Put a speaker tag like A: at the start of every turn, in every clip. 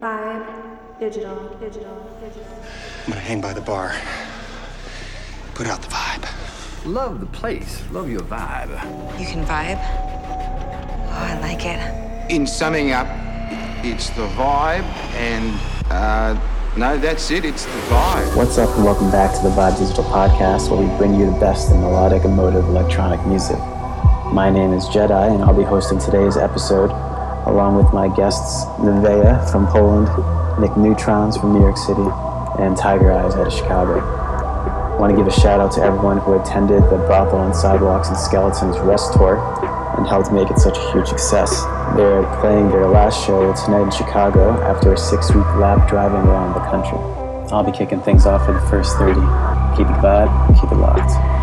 A: Vibe, digital, digital, digital.
B: I'm gonna hang by the bar. Put out the vibe.
C: Love the place. Love your vibe.
D: You can vibe? Oh, I like it.
E: In summing up, it's the vibe, and uh, no, that's it. It's the vibe.
F: What's up, and welcome back to the Vibe Digital Podcast, where we bring you the best in melodic, emotive electronic music. My name is Djedi, and I'll be hosting today's episode along with my guests Nevaeh from Poland, Nick Neutronz from New York City, and Tigereyes out of Chicago. I want to give a shout out to everyone who attended the Brothel on Sidewalks and Skeletons Rest Tour and helped make it such a huge success. They're playing their last show tonight in Chicago after a six week lap driving around the country. I'll be kicking things off for the first 30. Keep it vibe, keep it locked.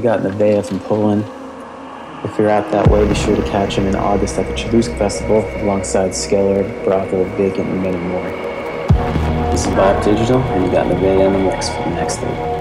F: We got Nevaeh from Poland. If you're out that way, be sure to catch him in August at the Chalusk Festival alongside Skellard, Brothel, Vacant, and many more. This is Bob Digital, and you got Nevaeh in the mix for the next thing.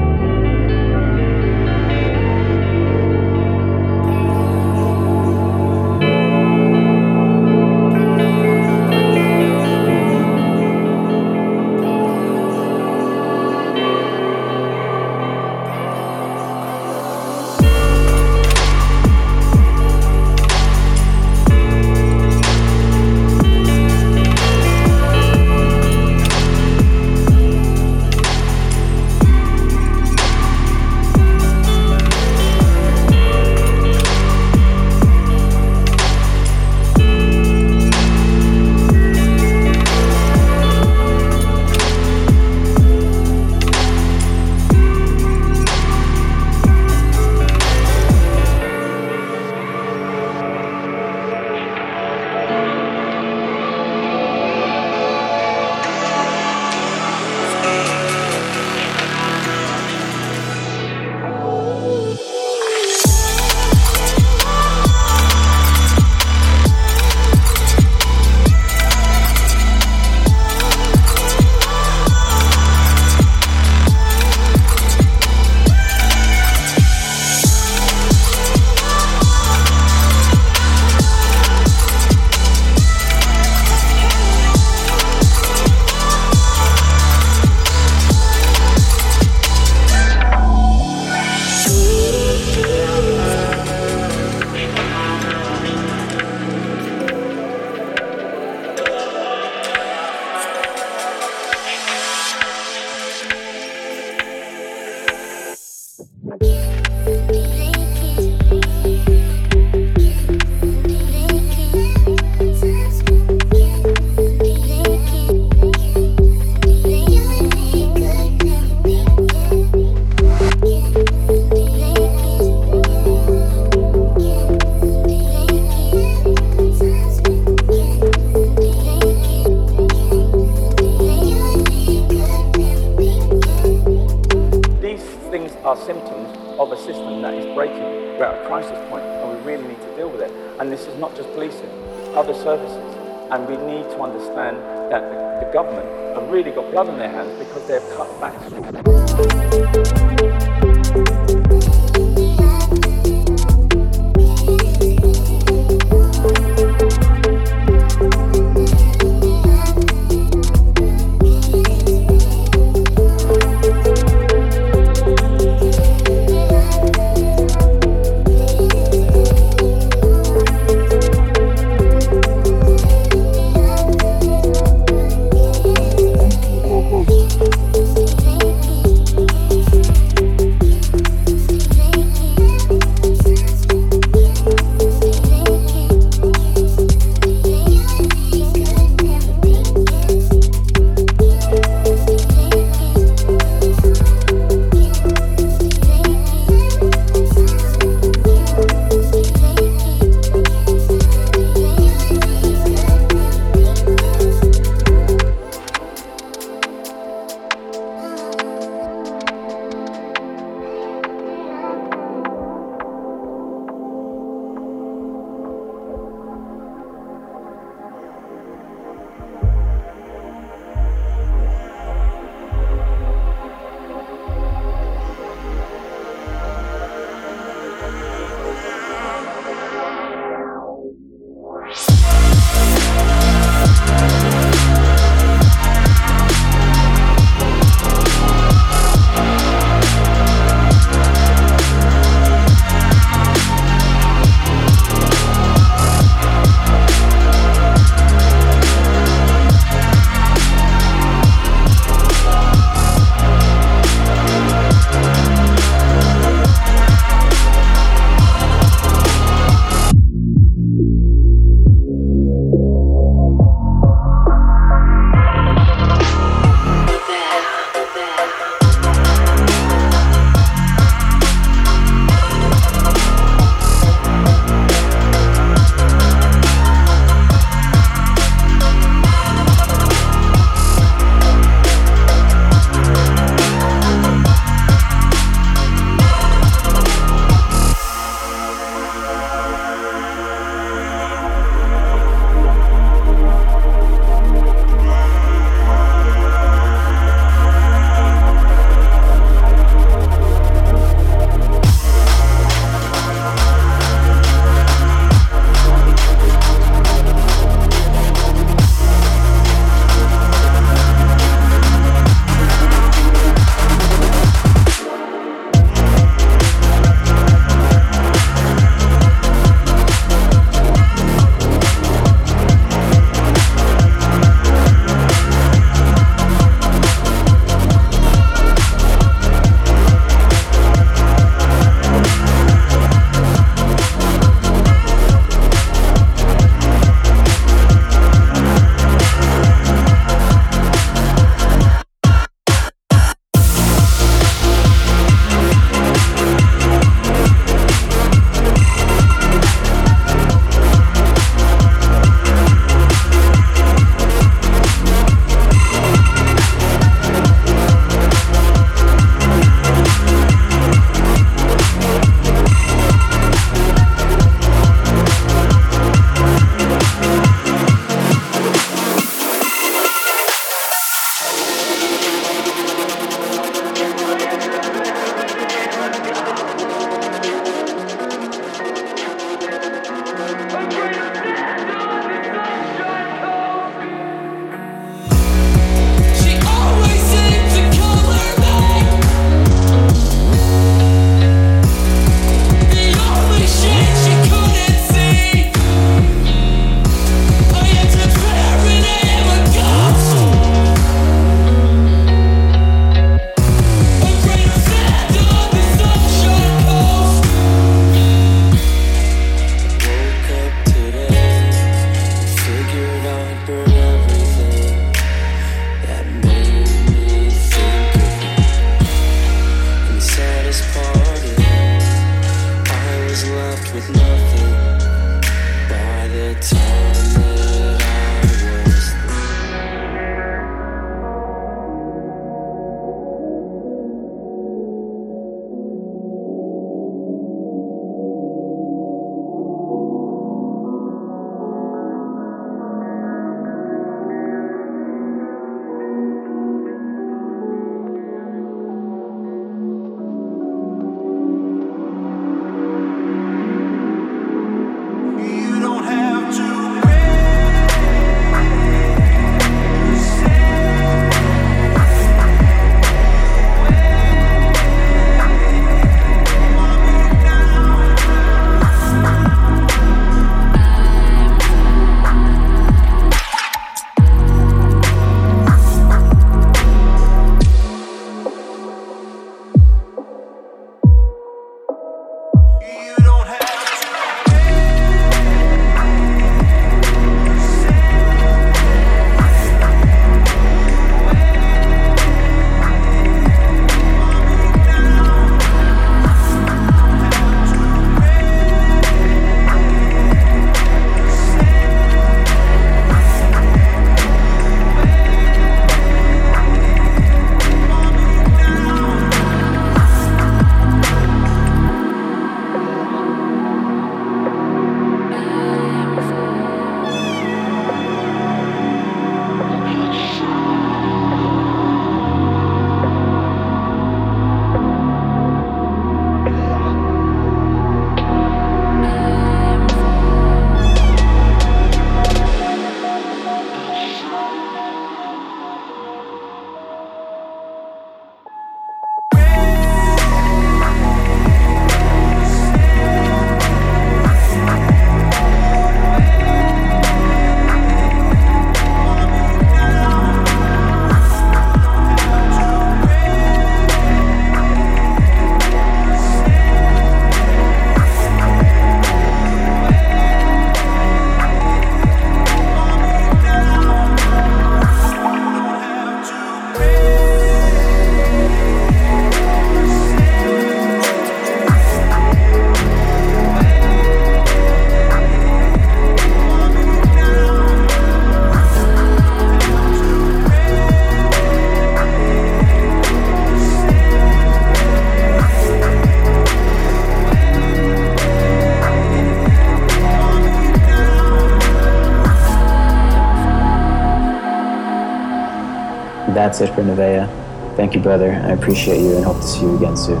F: For. Thank you, brother. I appreciate you and hope to see you again soon.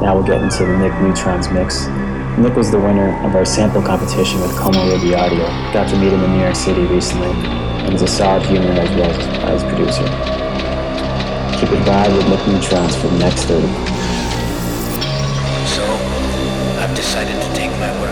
F: Now we'll get into the Nick Neutronz mix. Nick was the winner of our sample competition with Como Ruby Audio. Got to meet him in New York City recently, and he's a solid human as well as producer. Keep it vibe with Nick Neutronz for the next 30.
G: So, I've decided to take my work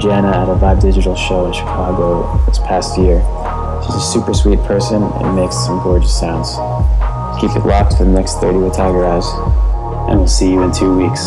F: Jana at a Vibe Digital show in Chicago this past year. She's a super sweet person and makes some gorgeous sounds. Keep it locked for the next 30 with Tigereyes, and we'll see you in two weeks.